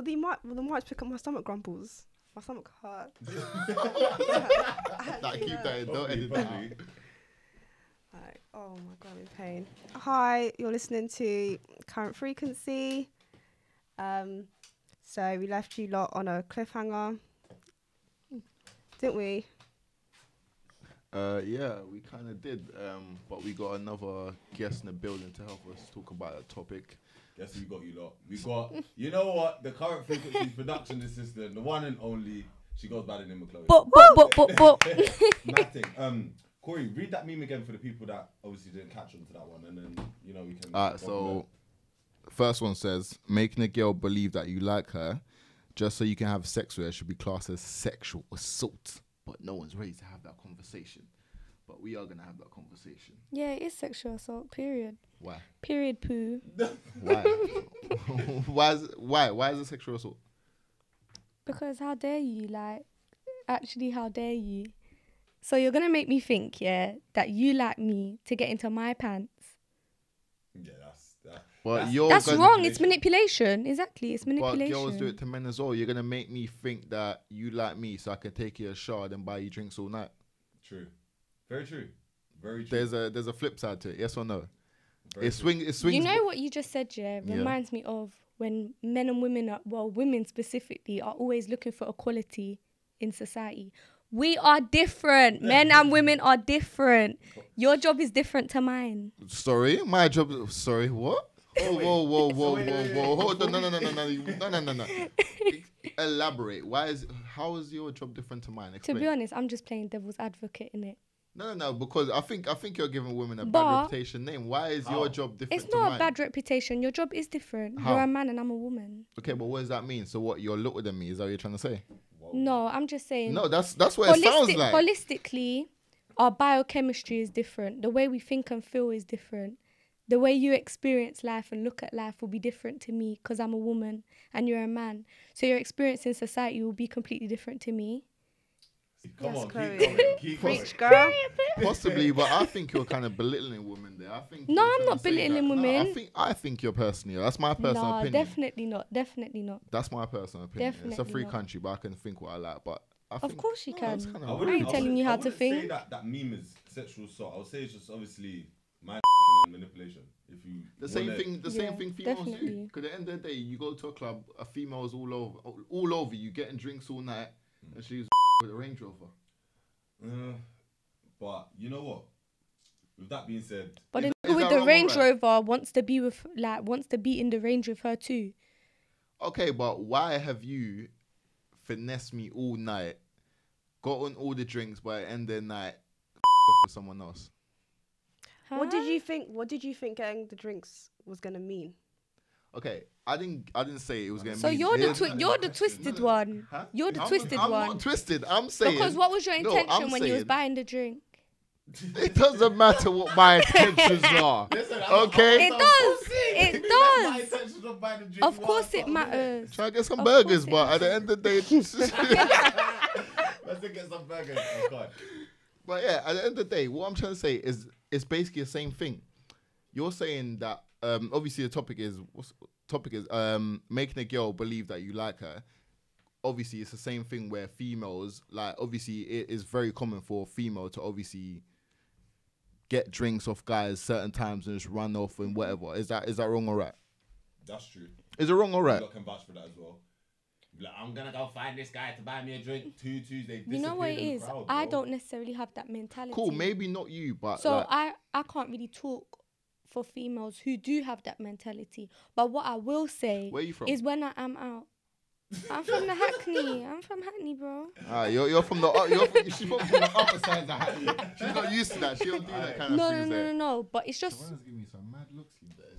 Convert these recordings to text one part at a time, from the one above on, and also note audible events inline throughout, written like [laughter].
Well, the might, well, the might pick up my stomach grumbles. My stomach hurt. [laughs] [laughs] Nah, keep that in. Don't edit that. Like, oh my god, I'm in pain. Hi, you're listening to Current Frequency. Um, so we left you lot on a cliffhanger, didn't we? Uh, yeah, we kind of did. Um, but we got another guest in the building to help us talk about a topic. Guess who got you lot? We got, you know what? The current frequency [laughs] production assistant, the one and only. She goes by the name of Chloe. But but but but but. [laughs] Mad. Um, Corey, read that meme again for the people that obviously didn't catch on to that one, and then you know we can. Alright, go from so first one says making a girl believe that you like her just so you can have sex with her should be classed as sexual assault. But no one's ready to have that conversation. But we are gonna have that conversation. Yeah, it is sexual assault. Period. Why? Period. Poo. Why? [laughs] [laughs] why is why? Why is it sexual assault? Because how dare you? Like, actually, how dare you? So you're gonna make me think, yeah, that you like me to get into my pants. Yeah, that's that. But That's- you're That's wrong. It's manipulation. Exactly. It's manipulation. But manipulation. girls do it to men as well. You're gonna make me think that you like me, so I can take you a shard and buy you drinks all night. True. Very true. Very true. There's a there's a flip side to it. Yes or no? Very It true. swing it swings. You know what you just said, yeah, Yeah. reminds me of when men and women are well, women specifically are always looking for equality in society. We are different. Men and women are different. Your job is different to mine. Sorry, my job. Sorry, what? Whoa, whoa, whoa, whoa, whoa, whoa! Hold on, no, no, no, no, no, no, no, no, no. [laughs] Elaborate. Why is how is your job different to mine? To be honest, I'm just playing devil's advocate in it. No, no, no. Because I think I think you're giving women a But- bad reputation name. Why is How? your oh. job different? It's to not mine? a bad reputation. Your job is different. How? You're a man and I'm a woman. Okay, but what does that mean? So what? You're lower than me? Is that what you're trying to say? Whoa. No, I'm just saying. No, that's that's what it sounds like. holistically, our biochemistry is different. The way we think and feel is different. The way you experience life and look at life will be different to me because I'm a woman and you're a man. So your experience in society will be completely different to me. Come Yes, on, Chloe. keep going. Keep [laughs] going. Preach, girl. Possibly, but I think you're kind of belittling women there. I think. No, I'm not belittling that- no, I think I think you're personally. That's my personal opinion. no, opinion. definitely not. Definitely not. That's my personal opinion. it's a free not. country, but I can think what I like. But I Of think, course you no, can. kinda I rude. wouldn't, ain't telling wouldn't- you how I to wouldn't say think. that that meme is sexual assault. I would say it's just obviously mind and manipulation. If you The same thing, the Yeah, same thing females do. definitely. Because at the end of the day, you go to a club, a female's all over, all over you, getting drinks all night, and she's with a Range Rover. Uh, but you know what? With that being said, But Is the that- is with the Range right? Rover wants to be with like wants to be in the range with her too. Okay, but why have you finessed me all night, gotten all the drinks, by the end of the night, off [laughs] with someone else? What did you think? What did you think getting the drinks was gonna mean? Okay, I didn't, I didn't say it was gonna. So mean you're the twi- you're the twisted one. Huh? You're the I'm, twisted I'm one. not twisted. I'm saying Because what was your intention I'm when you was buying the drink? [laughs] It doesn't matter what my intentions [laughs] are. Listen, Okay. It I'm- does. It [laughs] does. of buying the drink Of was course it matters. Try to get some Of burgers, but at the end of the day, Let's get some burgers. Oh God. but yeah, at the end of the day, what I'm trying to say is it's basically the same thing. You're saying that um, obviously the topic is what's topic is um, making a girl believe that you like her. Obviously, it's the same thing where females like obviously it is very common for a female to obviously get drinks off guys certain times and just run off and whatever. Is that is that wrong or right? That's true. Is it wrong or right? You can vouch for that as well. Like, I'm gonna go find this guy to buy me a drink. Two Tuesday. You know what it is? I don't necessarily have that mentality. Cool, maybe not you, but So like, I I can't really talk for females who do have that mentality. But what I will say Where you from? is when I am out. I'm from the Hackney. I'm from Hackney, bro. Ah, you're, you're from the uh, you're from, she's from the upper side of the Hackney. [laughs] She's not used to that. She don't do that kind of No, no, no, no, no. But it's just me some mad looks.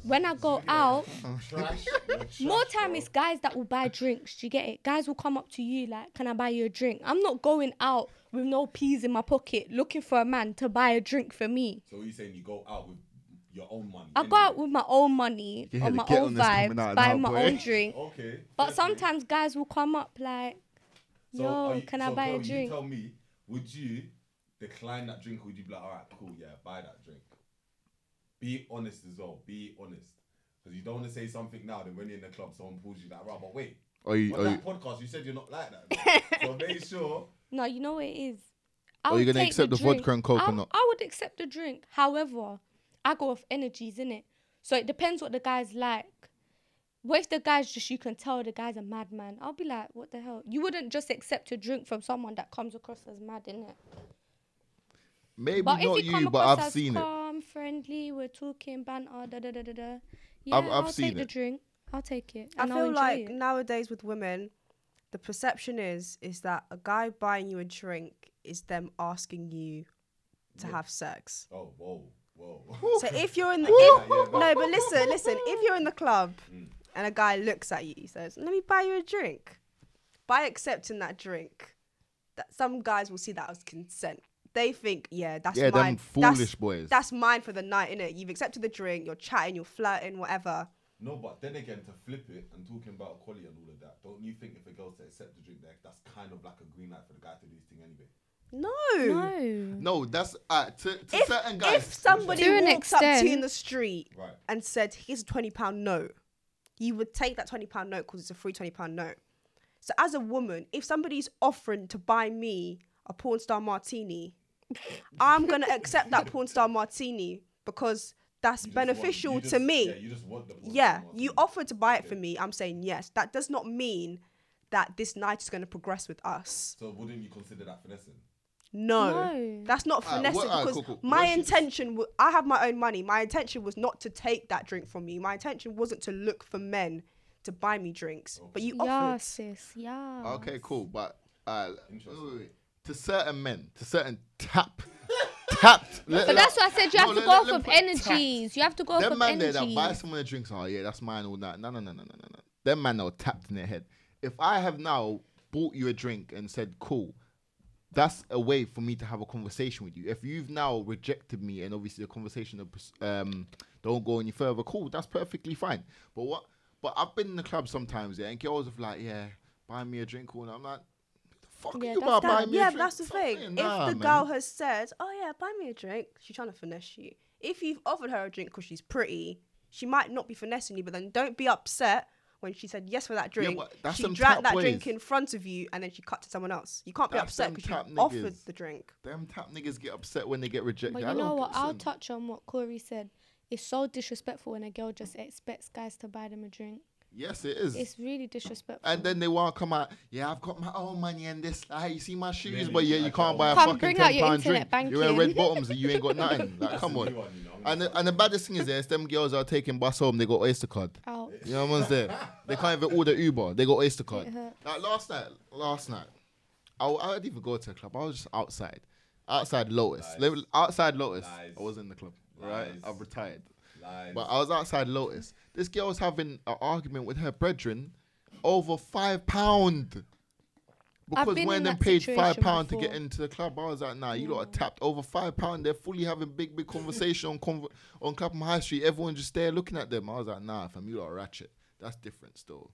when I go out, [laughs] Trash. more time it's guys that will buy drinks. Do you get it? Guys will come up to you like, "Can I buy you a drink?" I'm not going out with no peas in my pocket looking for a man to buy a drink for me. So you saying you go out with your own money? I go out with my own money, Yeah, on the my ghetto own ness coming vibes, buy now, my boy. own drink. [laughs] Okay. But fair play. sometimes guys will come up like, So "Yo, are you- can I so buy a Chloe, drink?" You tell me, would you decline that drink or would you be like, all right, cool, yeah, buy that drink? Be honest as well. Be honest. Because you don't want to say something now, then when you're in the club, someone pulls you like, right, but wait. Or you, On or you, that podcast, you said you're not like that. [laughs] so make sure. No, you know what it is. I Are you would gonna take accept the drink. vodka and Coke or I, not? I would accept the drink. However, I go off energies, innit? So it depends what the guy's like. What if the guy's just you can tell the guy's a madman? I'll be like, what the hell? You wouldn't just accept a drink from someone that comes across as mad, innit? maybe But not you but I've as seen it. calm, friendly, we're talking banter, da da da da da. Yeah, I've- I've will seen take the drink. I'll take it. I And I'll feel enjoy like it. nowadays with women, the perception is is that a guy buying you a drink is them asking you to Yeah. have sex. Oh, whoa, whoa. So if you're in the if, no, but listen, listen. If you're in the club Mm. and a guy looks at you, he says, "Let me buy you a drink." By accepting that drink, that some guys will see that as consent. They think, yeah, that's Yeah, mine. them foolish that's, boys. That's mine for the night, innit? You've accepted the drink. You're chatting. You're flirting, whatever. No, but then again, to flip it and talking about equality and all of that, don't you think if a girl's to accept the drink, that that's kind of like a green light for the guy to do his thing anyway? No. no. no, that's uh, to, to If, certain guys. if somebody To an walked up to you in the street Right. and said, "Here's a twenty pound note," you would take that twenty pound note because it's a free twenty pound note. So as a woman, if somebody's offering to buy me a porn star martini, I'm gonna [laughs] accept that porn star martini because that's You just want- beneficial to just- me. Yeah, you just want the porn Yeah, star you offered to buy it for me. I'm saying yes. That does not mean that this night is going to progress with us. So wouldn't you consider that finessing? No, No. that's not Alright, finessing what- alright, because cool, cool. my What's your- intention. wa- I have my own money. My intention was not to take that drink from you. My intention wasn't to look for men to buy me drinks, but you Yeah, offered. sis. Yeah. Okay, cool, but uh, wait, wait, wait. to certain men, to certain tap, [laughs] tapped. But let- that's why I said you no, have to let- go let- off let of me put tapped. energies. You have to go off Them of man there energies. that buy someone a drink, oh yeah, that's mine, all that. No, no, no, no, no, no, no. Them man that were tapped in their head. If I have now bought you a drink and said, cool, that's a way for me to have a conversation with you. If you've now rejected me and obviously the conversation um don't go any further, cool, that's perfectly fine. But what? But I've been in the club sometimes, yeah, and girls have like, yeah, buy me a drink, and I'm like, the fuck Yeah, you about buying me a drink? but that's the Stop thing. saying if nah, the man. girl has said, "Oh yeah, buy me a drink," she's trying to finesse you. If you've offered her a drink because she's pretty, she might not be finessing you. But then don't be upset when she said yes for that drink. but that's she them drank tap that drink in front of you, and then she cut to someone else. You can't be upset because you tap offered niggas. the drink. Them tap niggas get upset when they get rejected. But I you know what? I'll listen. touch on what Corey said. It's so disrespectful when a girl just expects guys to buy them a drink. Yes, it is. It's really disrespectful. And then they want to come out. Yeah, I've got my own money and this. Ah, you see my shoes, Really? but yeah, you can't oh. buy a Come, fucking bring out ten your pound internet drink. You're wearing red [laughs] bottoms and you ain't got nothing. Like, come on. one, you know. And the, and the baddest thing is, there's them girls are taking bus home. They got Oyster card. Out. You know what I'm saying? They can't even order Uber. They got Oyster card. Like last night, last night, I, I didn't even go to a club. I was just outside, outside Lotus, Lies. Outside Lotus. Lies. I was in the club, right? Lies. I've retired. Lies. But I was outside Lotus. This girl was having an argument with her brethren over five pound. Because been when in them paid five pound to get into the club, I was like, nah, you lot are tapped over five pound. They're fully having big, big conversation on conv- on Clapham High Street. Everyone just there looking at them. I was like, nah, fam, you lot are ratchet. That's different still.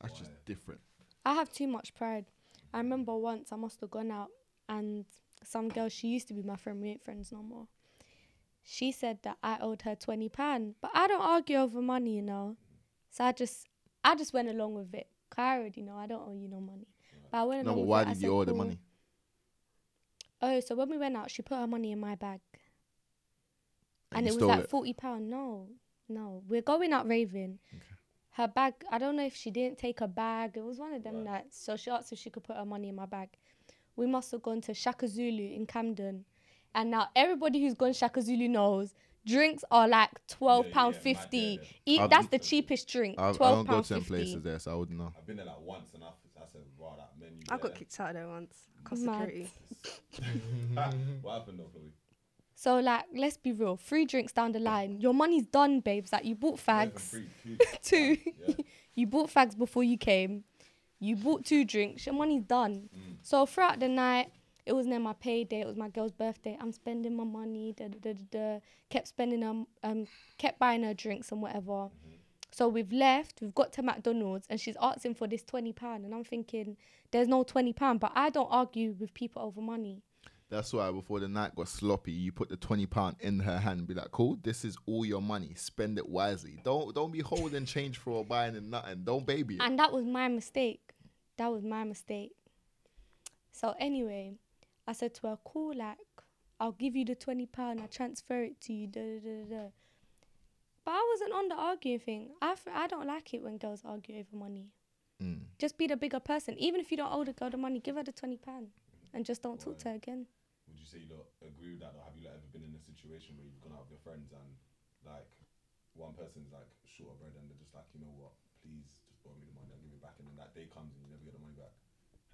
That's just different. I have too much pride. I remember once I must have gone out and some girl, she used to be my friend, we ain't friends no more. She said that I owed her twenty pound, but I don't argue over money, you know. So I just, I just went along with it. 'Cause I already know I don't owe you no money. But I went No, along but why it. I did you said, owe the money? Oh, so when we went out, she put her money in my bag, and, you it was like it. forty pound. No, no, we're going out raving. Her bag. I don't know if she didn't take a bag. It was one of them nights. So she asked if she could put her money in my bag. We must have gone to Shaka Zulu in Camden, and now everybody who's gone Shaka Zulu knows drinks are like twelve Yeah, pound yeah, fifty. yeah, Eat, I've- that's the cheapest drink. I, I Twelve don't go to them places there, so I wouldn't know. I've been there like once and I, I said, wow, that menu. I got kicked out of there once. Cost Mad. security. [laughs] what happened though, Chloe? So like, let's be real. Three drinks down the line, your money's done, babes. Like you bought fags. free, [laughs] two. [laughs] Yeah. you bought fags before you came. You bought two drinks. Your money's done. Mm. So throughout the night, it was near my payday. It was my girl's birthday. I'm spending my money. Da, da, da, da, da. Kept spending um um kept buying her drinks and whatever. Mm-hmm. So we've left. We've got to McDonald's and she's asking for this twenty pound, and I'm thinking there's no twenty pound. But I don't argue with people over money. That's why before the night got sloppy, you put the twenty pound in her hand and be like, Cool, this is all your money. Spend it wisely. Don't don't be holding change for buying and nothing. Don't baby it. And that was my mistake. That was my mistake. So anyway, I said to her, "Cool, like I'll give you the twenty pound. I transfer it to you." Da, da, da, da. But I wasn't on the arguing thing. I f- I don't like it when girls argue over money. Mm. Just be the bigger person. Even if you don't owe the girl the money, give her the twenty pound, and just don't talk to her again. Would you say you don't agree with that, or have you like, ever been in a situation where you've gone out with your friends and like one person's like short of bread and they're just like, you know what, please just borrow me the money, I'll give it back, and then that day comes and you never get the money back.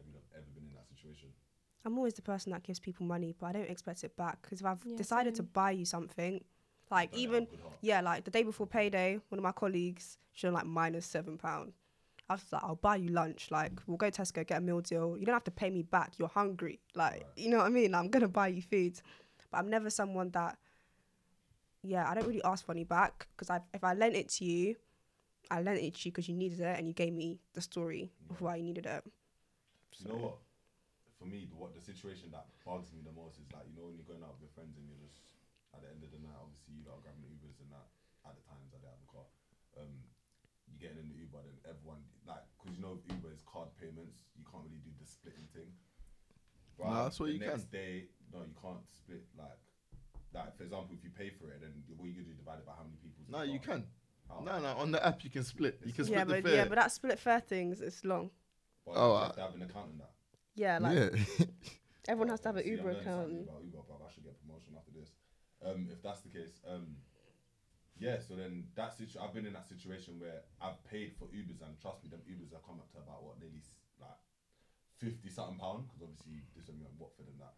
Have you like, ever been in that situation? I'm always the person that gives people money, but I don't expect it back because if I've Yeah, decided to buy you something, like even yeah, like the day before payday, one of my colleagues showed like minus seven pound. I was like, I'll buy you lunch. Like we'll go Tesco, get a meal deal. You don't have to pay me back. You're hungry. Like Right. you know what I mean. I'm gonna buy you food, but I'm never someone that. Yeah, I don't really ask for any back because I, if I lent it to you, I lent it to you because you needed it and you gave me the story of why you needed it. You know what? For me, the, what the situation that bugs me the most is like you know when you're going out with your friends and you're just at the end of the night, obviously you lot are grabbing Ubers and that. At the times I didn't have a car, um, you getting in the Uber, then everyone like because you know Uber is card payments, you can't really do the splitting thing. Nah, that's what the you next day, no, you can't split like. Like for example, if you pay for it, then what you do divide it by how many people. No, you can. How? No, no, on the app you can split. You can split yeah, the but fare. yeah, but that split fare things it's long. But Oh, you uh, have to have an account in that. Yeah, like yeah. [laughs] everyone has to have an See, I'm Uber learning account. something About Uber, bruv. I should get promotion after this. Um, if that's the case, um, yeah. So then that situ- I've been in that situation where I've paid for Ubers, and trust me, them Ubers have come up to about what nearly like fifty something pound because obviously this one went Watford and that.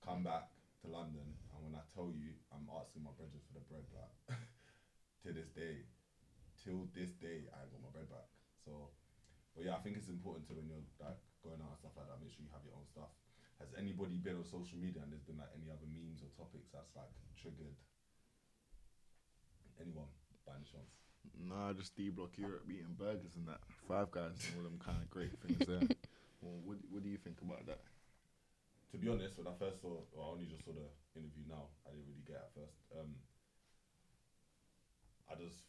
Come back to London, and when I tell you, I'm asking my brethren for the bread, like [laughs] to this day, till this day, I ain't got my bread back. So, but yeah, I think it's important to when you're like going out and stuff like that, make sure you have your own stuff. Has anybody been on social media and there's been like any other memes or topics that's like triggered anyone by any chance? Nah, just D Block Europe eating burgers and that. Five guys and all them kind of great things there. [laughs] well, what, what do you think about that? To be honest, when I first saw, well, I only just saw the interview now. I didn't really get it at first. Um, I just,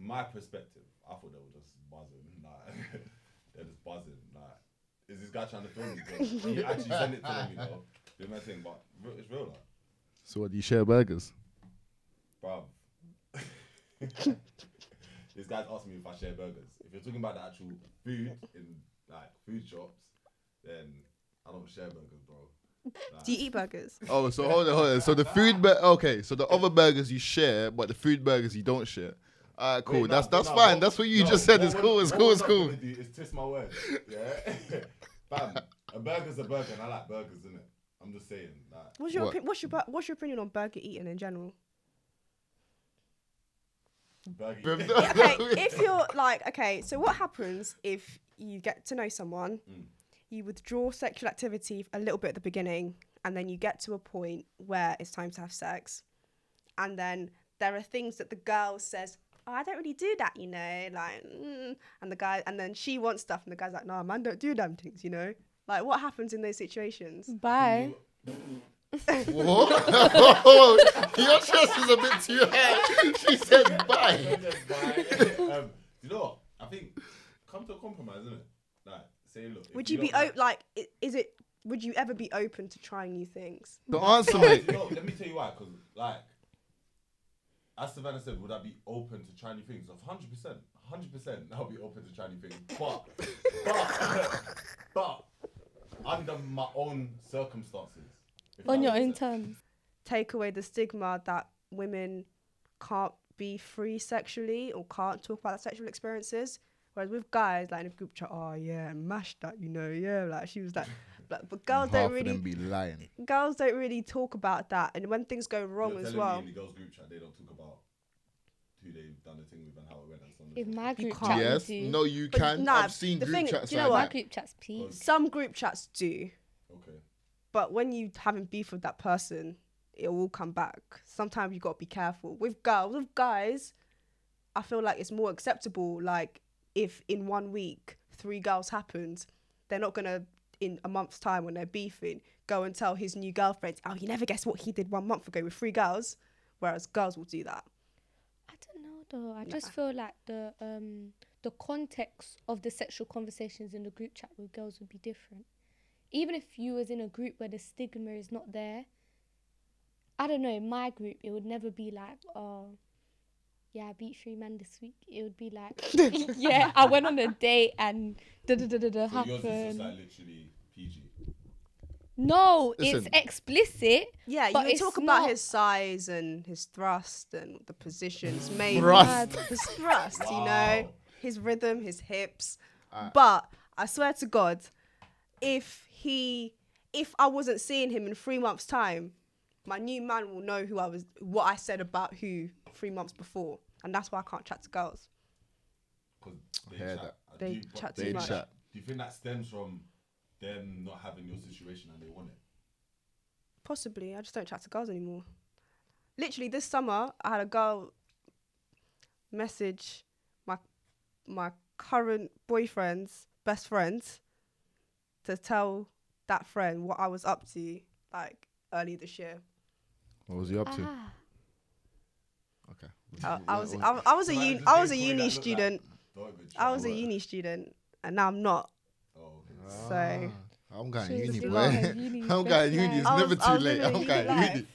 my perspective, I thought they were just buzzing. [laughs] Like, [laughs] they're just buzzing. Like, is this guy trying to film me? Bro? [laughs] He actually sent it to them, you know. Do my thing, but re- it's real, like, So, what do you share burgers? bruv. [laughs] this guy's asking me if I share burgers. If you're talking about the actual food in like food shops, then I don't share burgers, bro. Like, Do you eat burgers? Oh, so hold on, hold on. So the food, bur- okay. So the other burgers you share, but the food burgers you don't share. Alright, cool. Wait, that's no, that's no, fine. what- that's what you no, just said. what It's cool. It's cool. It's cool. gonna do is twist my words. Yeah, [laughs] fam. A burger's a burger, and I like burgers, innit? I'm just saying, like, What's your What? opi- what's your what's your opinion on burger eating in general? burger. Bruv, [laughs] okay, if you're like, okay, so what happens if you get to know someone, Mm. you withdraw sexual activity a little bit at the beginning, and then you get to a point where it's time to have sex, and then there are things that the girl says, oh, I don't really do that, you know, like, mm, and the guy, and then she wants stuff, and the guy's like, No, man, don't do them things, you know. Like, what happens in those situations? Bye. What? [laughs] Your chest is a bit too high. She said bye. um, you know what? I think come to a compromise, isn't it? Like, say, look. Would you be don't o- like, i- is it? Would you ever be open to trying new things? The answer, No, mate. you know, let me tell you why. Because, like, as Savannah said, would I be open to try new things? Of hundred percent, hundred percent, [laughs] I'll be open to try new things. But, but, [laughs] but, under my own circumstances. On your own sense. terms. take away the stigma that women can't be free sexually or can't talk about their sexual experiences. Whereas with guys, like in a group chat, oh yeah, mash that, you know, yeah, like she was like, but, but girls Half don't of really, them be lying. girls don't really talk about that, and when things go wrong You're as well, Me in the girls group chat, they don't talk about who they've done the thing with and how it went and so on. and In so my group chat, Yes. do. No, you But can. nah, I've seen group thing- chats do you know like what? My that. group chats, please. Oh, some group chats do, Okay. but when you having beef with that person, it will come back. Sometimes you gotta be careful. With girls, with guys, I feel like it's more acceptable. Like if in one week three girls happened, they're not gonna in a month's time when they're beefing, go and tell his new girlfriend, "Oh, you never guess what he did one month ago with three girls," whereas girls will do that. I don't know though. I just feel like the um the context of the sexual conversations in the group chat with girls would be different. Even if you was in a group where the stigma is not there, I don't know. In my group, it would never be like, oh, yeah, I beat three men this week. It would be like, [laughs] [laughs] yeah, I went on a date and da da da da da So yours is just happened. like literally PG. No, Listen. it's explicit. Yeah, But you would it's talk about not- his size and his thrust and the positions made Thrust. [laughs] his thrust, you know, his rhythm, his hips. Uh, but I swear to God, if he, if I wasn't seeing him in three months' time, my new man will know who I was, what I said about who three months before, and that's why I can't chat to girls. Because they hear chat. that. They do you, chat too you much. chat. Do you think that stems from them not having your situation and they want it? Possibly, I just don't chat to girls anymore. Literally, this summer I had a girl message my my current boyfriend's best friends to tell that friend what I was up to, like early this year. What was he up to? Ah, Okay. I, I was What- I, I was a uni, I was a uni look like, student. I was a uni student, and now I'm not. Oh, okay. So Ah, I'm going She uni, boy. [laughs] I'm best going uni. It's I never was- too late. living a I'm uni going life. uni.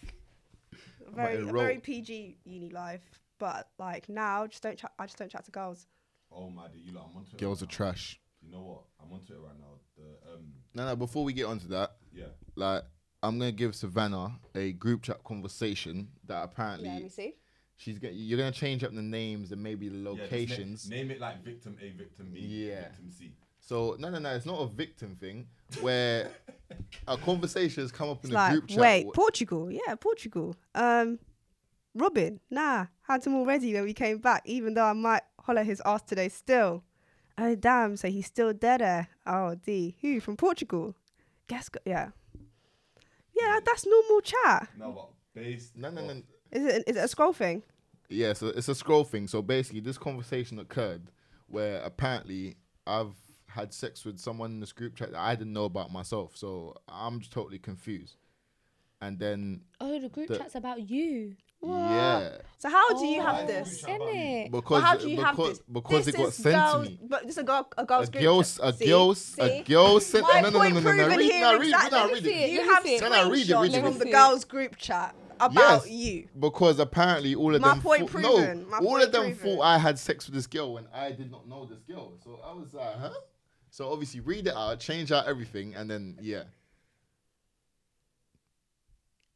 a very very PG uni life, but like now, just don't chat. I just don't chat to girls. Oh my, dear, you lot, I'm onto it. Girls are now. trash. You know what? I'm onto it right now. The um, No, no. Before we get onto that, yeah. like, I'm gonna give Savannah a group chat conversation that apparently Yeah, let me see. she's gonna. You're gonna change up the names and maybe the Yeah, just na- locations. name it like victim A, victim B, Yeah. victim C. So no, no, no. It's not a victim thing where a [laughs] conversation has come up in It's the like, group chat. wait, wh- Portugal, yeah, Portugal. Um, Robin, nah, had him already when we came back. Even though I might holler his ass today, still. Oh damn, so he's still dead there. Oh D, who from Portugal? Guess, go- yeah, yeah, that's normal chat. No, but based. no, no, off- no. Is it? Is it a scroll thing? Yeah, so it's a scroll thing. So basically, this conversation occurred where apparently I've had sex with someone in this group chat that I didn't know about myself. So I'm just totally confused. And then, oh, the group The- chat's about you. Yeah, So how do you Oh, have this? group chat about you? Innit? because Well, how do you because, have this? because this it got sent girls, to me. But this is a girl, a girl's A group girl, chat. a See? girl, See? a girl sent. My No, no, no, point no, no, no. proven Read, here no, is read, that- no, read it. it. You have it. No, no, read it, read it, screenshots from the girls' group chat about Yes. you. Because apparently all of My them point thought- proven, no, my all point of them proven. thought I had sex with this girl when I did not know this girl. So I was like, huh? So obviously read it out, change out everything, and then yeah.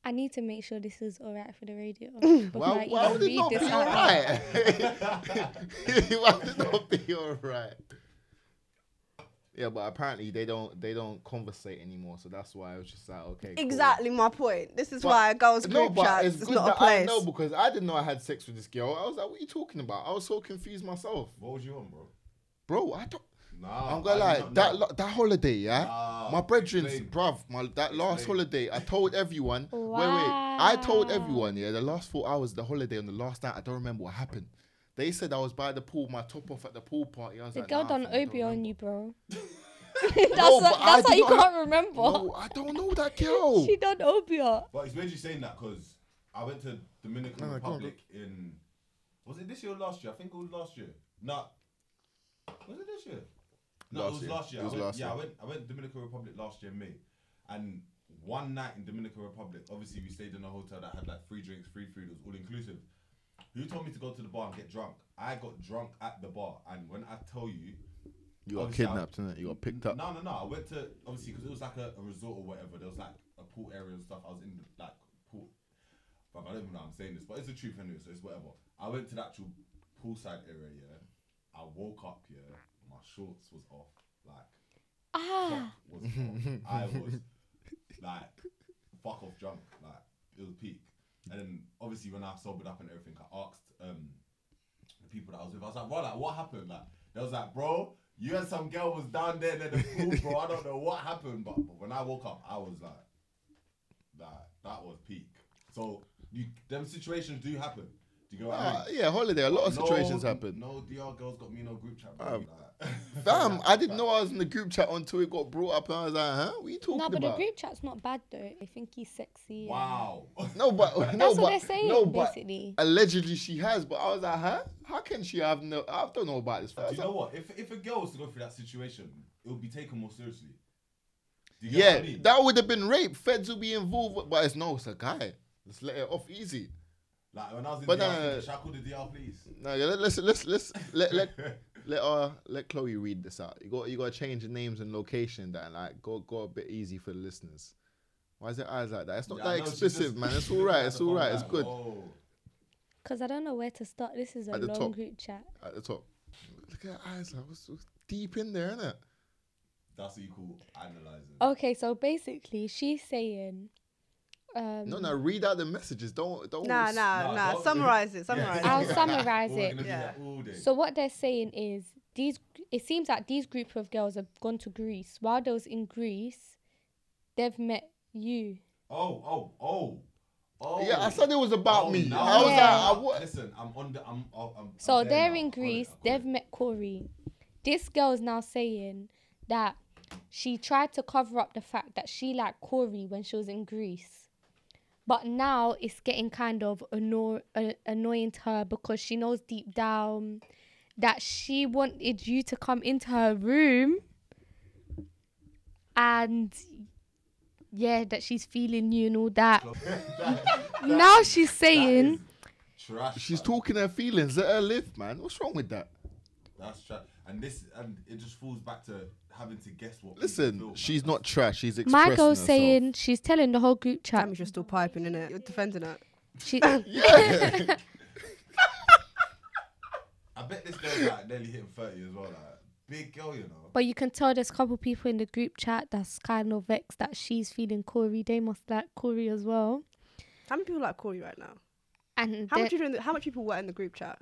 I need to make sure this is alright for the radio. before [laughs] Why, I why even would it read not this be out. alright? [laughs] [laughs] why would it not be alright? Yeah, but apparently they don't they don't conversate anymore, so that's why I was just like, okay. cool. Exactly my point. This is But- why a girls' No, but chat it's is good not a that I place. know because I didn't know I had sex with this girl. I was like, what are you talking about? I was so confused myself, What was you on, bro? bro. I don't. Nah, I'm gonna I lie, that lo- that holiday, yeah. Nah, my brethren's, explain. bruv, my that last Explain. holiday, I told everyone. Wait, wait, I told everyone, yeah, the last four hours of the holiday on the last night, I don't remember what happened. They said I was by the pool, my top off at the pool party. I was The like, girl nah, done fam, I don't OB on remember. you, bro. [laughs] No, that's but what, I that's did how you not can't remember. No, I don't know that girl. [laughs] She done OB on. But it's weird you saying that because I went to Dominican No, no, go on, Republic in was it this year or last year? I think it was last year. No, was it this year? No, Last it was year. last year. It was I went, last yeah, year. I went. I went Dominican Republic last year in May, and one night in Dominican Republic, obviously we stayed in a hotel that had like free drinks, free food, it was all inclusive. Who told me to go to the bar and get drunk? I got drunk at the bar, and when I tell you, You got Obviously, I- kidnapped, innit? You got picked up. No, no, no. I went to obviously because it was like a, a resort or whatever. There was like a pool area and stuff. I was in the like pool. But I don't even know how I'm saying this, but it's the truth anyway, so it's whatever. I went to the actual poolside area. Yeah, I woke up. Yeah, my shorts was off. Like Ah, was off. I [laughs] was like fuck off drunk. Like it was peak. And then obviously when I sobered up and everything, I asked um the people that I was with. I was like, bro, like what happened? Like they was like, bro, you and some girl was down there in the pool, bro. I don't know what happened, but, but when I woke up, I was like, that that was peak. So you them situations do happen. Do you get what I mean? yeah, holiday. A lot of No- situations happen. No DR girls got me no group chat. Bro. Um, like, [laughs] Fam, I didn't know I was in the group chat until it got brought up, and I was like, "Huh? What are you talking No, but the group chat's not bad though. I think he's sexy. Wow. [laughs] No, but [laughs] no, That's but what they're saying, no, but basically. allegedly she has. But I was like, "Huh? How can she have no? I don't know about this." Do I you was know like, what? If if a girl was to go through that situation, it would be taken more seriously. Do you get Yeah, what I mean? that would have been rape. Feds will be involved, but it's no, it's a guy. Let's let it off easy. Like when I was in But, DR, uh, should I call the DR, please? No, yeah, let- let's let's let's let let [laughs] let uh let Chloe read this out. You got you got to change the names and location. That like go go a bit easy for the listeners. Why is it eyes like that? It's not Yeah, that explicit, just- man. It's she all just [laughs] right. had It's all right. all. It's good Whoa. Because I don't know where to start. This is a long top. group chat. at the top. Look at her eyes. Like, what's what's deep in there, isn't it? That's what you call analyzing. Okay, so basically, she's saying. Um, No, no. Read out the messages. Don't don't. Nah, nah, Nah, nah. don't- Summarize it. Yeah. Summarize I'll summarize it. Yeah. that all day. So what they're saying is these. It seems that these group of girls have gone to Greece. While they was in Greece, they've met you. oh, oh, oh, oh. Yeah, I said it was about Oh, me. now- I was Yeah. like, I, wa- Listen, I'm on the. I'm. I'm, I'm So I'm they're now. in I it, Greece. I got They've it. met Corey. This girl is now saying that she tried to cover up the fact that she liked Corey when she was in Greece. But now it's getting kind of anno- uh, annoying to her because she knows deep down that she wanted you to come into her room and yeah, that she's feeling you and all that. [laughs] [laughs] now she's saying Trash. she's man. talking her feelings. Let her live, man. What's wrong with that? That's trash. And this, and it just falls back to having to guess what. Listen, feel, man. she's not trash. She's my expressing girl's herself. saying she's telling the whole group chat. Tammy's just still piping in it. You're defending it. She, Yeah. [laughs] I bet this girl's like nearly hitting thirty as well. Like big girl, you know. but you can tell there's a couple people in the group chat that's kind of vexed that she's feeling Corey. They must like Corey as well. How many people like Corey right now? And How much, people in the, how much people were in the group chat?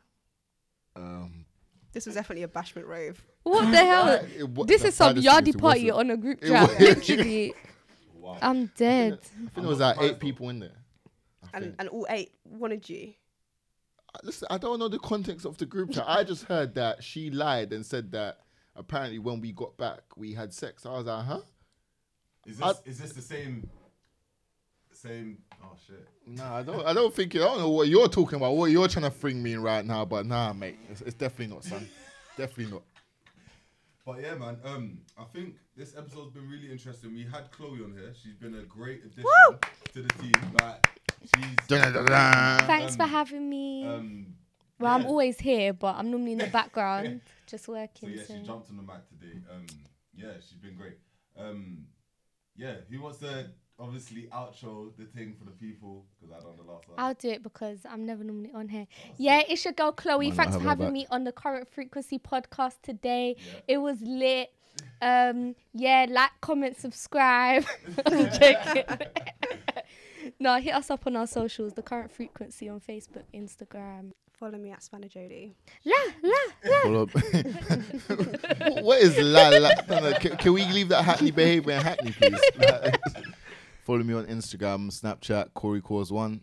um, This was definitely a bashment rave. what the hell? it wa- This is some saddest thing yardie party on a group It chat. [laughs] Literally, [laughs] Wow. I'm dead. I think I'm there was not like eight people in there. And, and all eight wanted you. Uh, listen, I don't know the context of the group chat. I just heard that she lied and said that apparently when we got back we had sex. I was like, huh? Is this I- is this the same? Same. Oh shit. Nah, I don't. I don't think. I don't know what you're talking about. What you're trying to fring me in right now, but nah, mate, it's, it's definitely not, son. [laughs] definitely not. But yeah, man. Um, I think this episode's been really interesting. We had Chloe on here. She's been a great addition to the team. Like she's. Thanks for um, having me. Um, well, I'm always here, but I'm normally in the background, [laughs] just So working. yeah, so- she jumped on the mic today. Um, yeah, she's been great. Um, yeah, who wants to obviously outro the thing for the people because I don't know the last one. I'll do it because I'm never normally on here. Yeah, it's your girl Chloe. Might Thanks for having me on the Current Frequency podcast today. Yeah. It was lit. Um, yeah, like, comment, subscribe. [laughs] I'm [laughs] joking. [laughs] no, hit us up on our socials. The Current Frequency on Facebook, Instagram. Follow me at Spanner Jody. La la. Follow up. what is la la? No, no, can, can we leave that Hackney behavior in Hackney, please? Follow me on Instagram, Snapchat, Corey Cause One.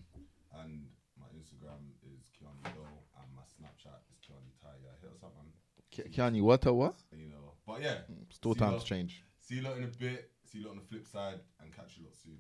and my Instagram is Keanu Doe and my Snapchat is Keanu Taya. Hit us up, man. K- Kiani, what or what? You know, but yeah, Still See time to change. see you lot in a bit. See you lot on the flip side and catch you lot soon.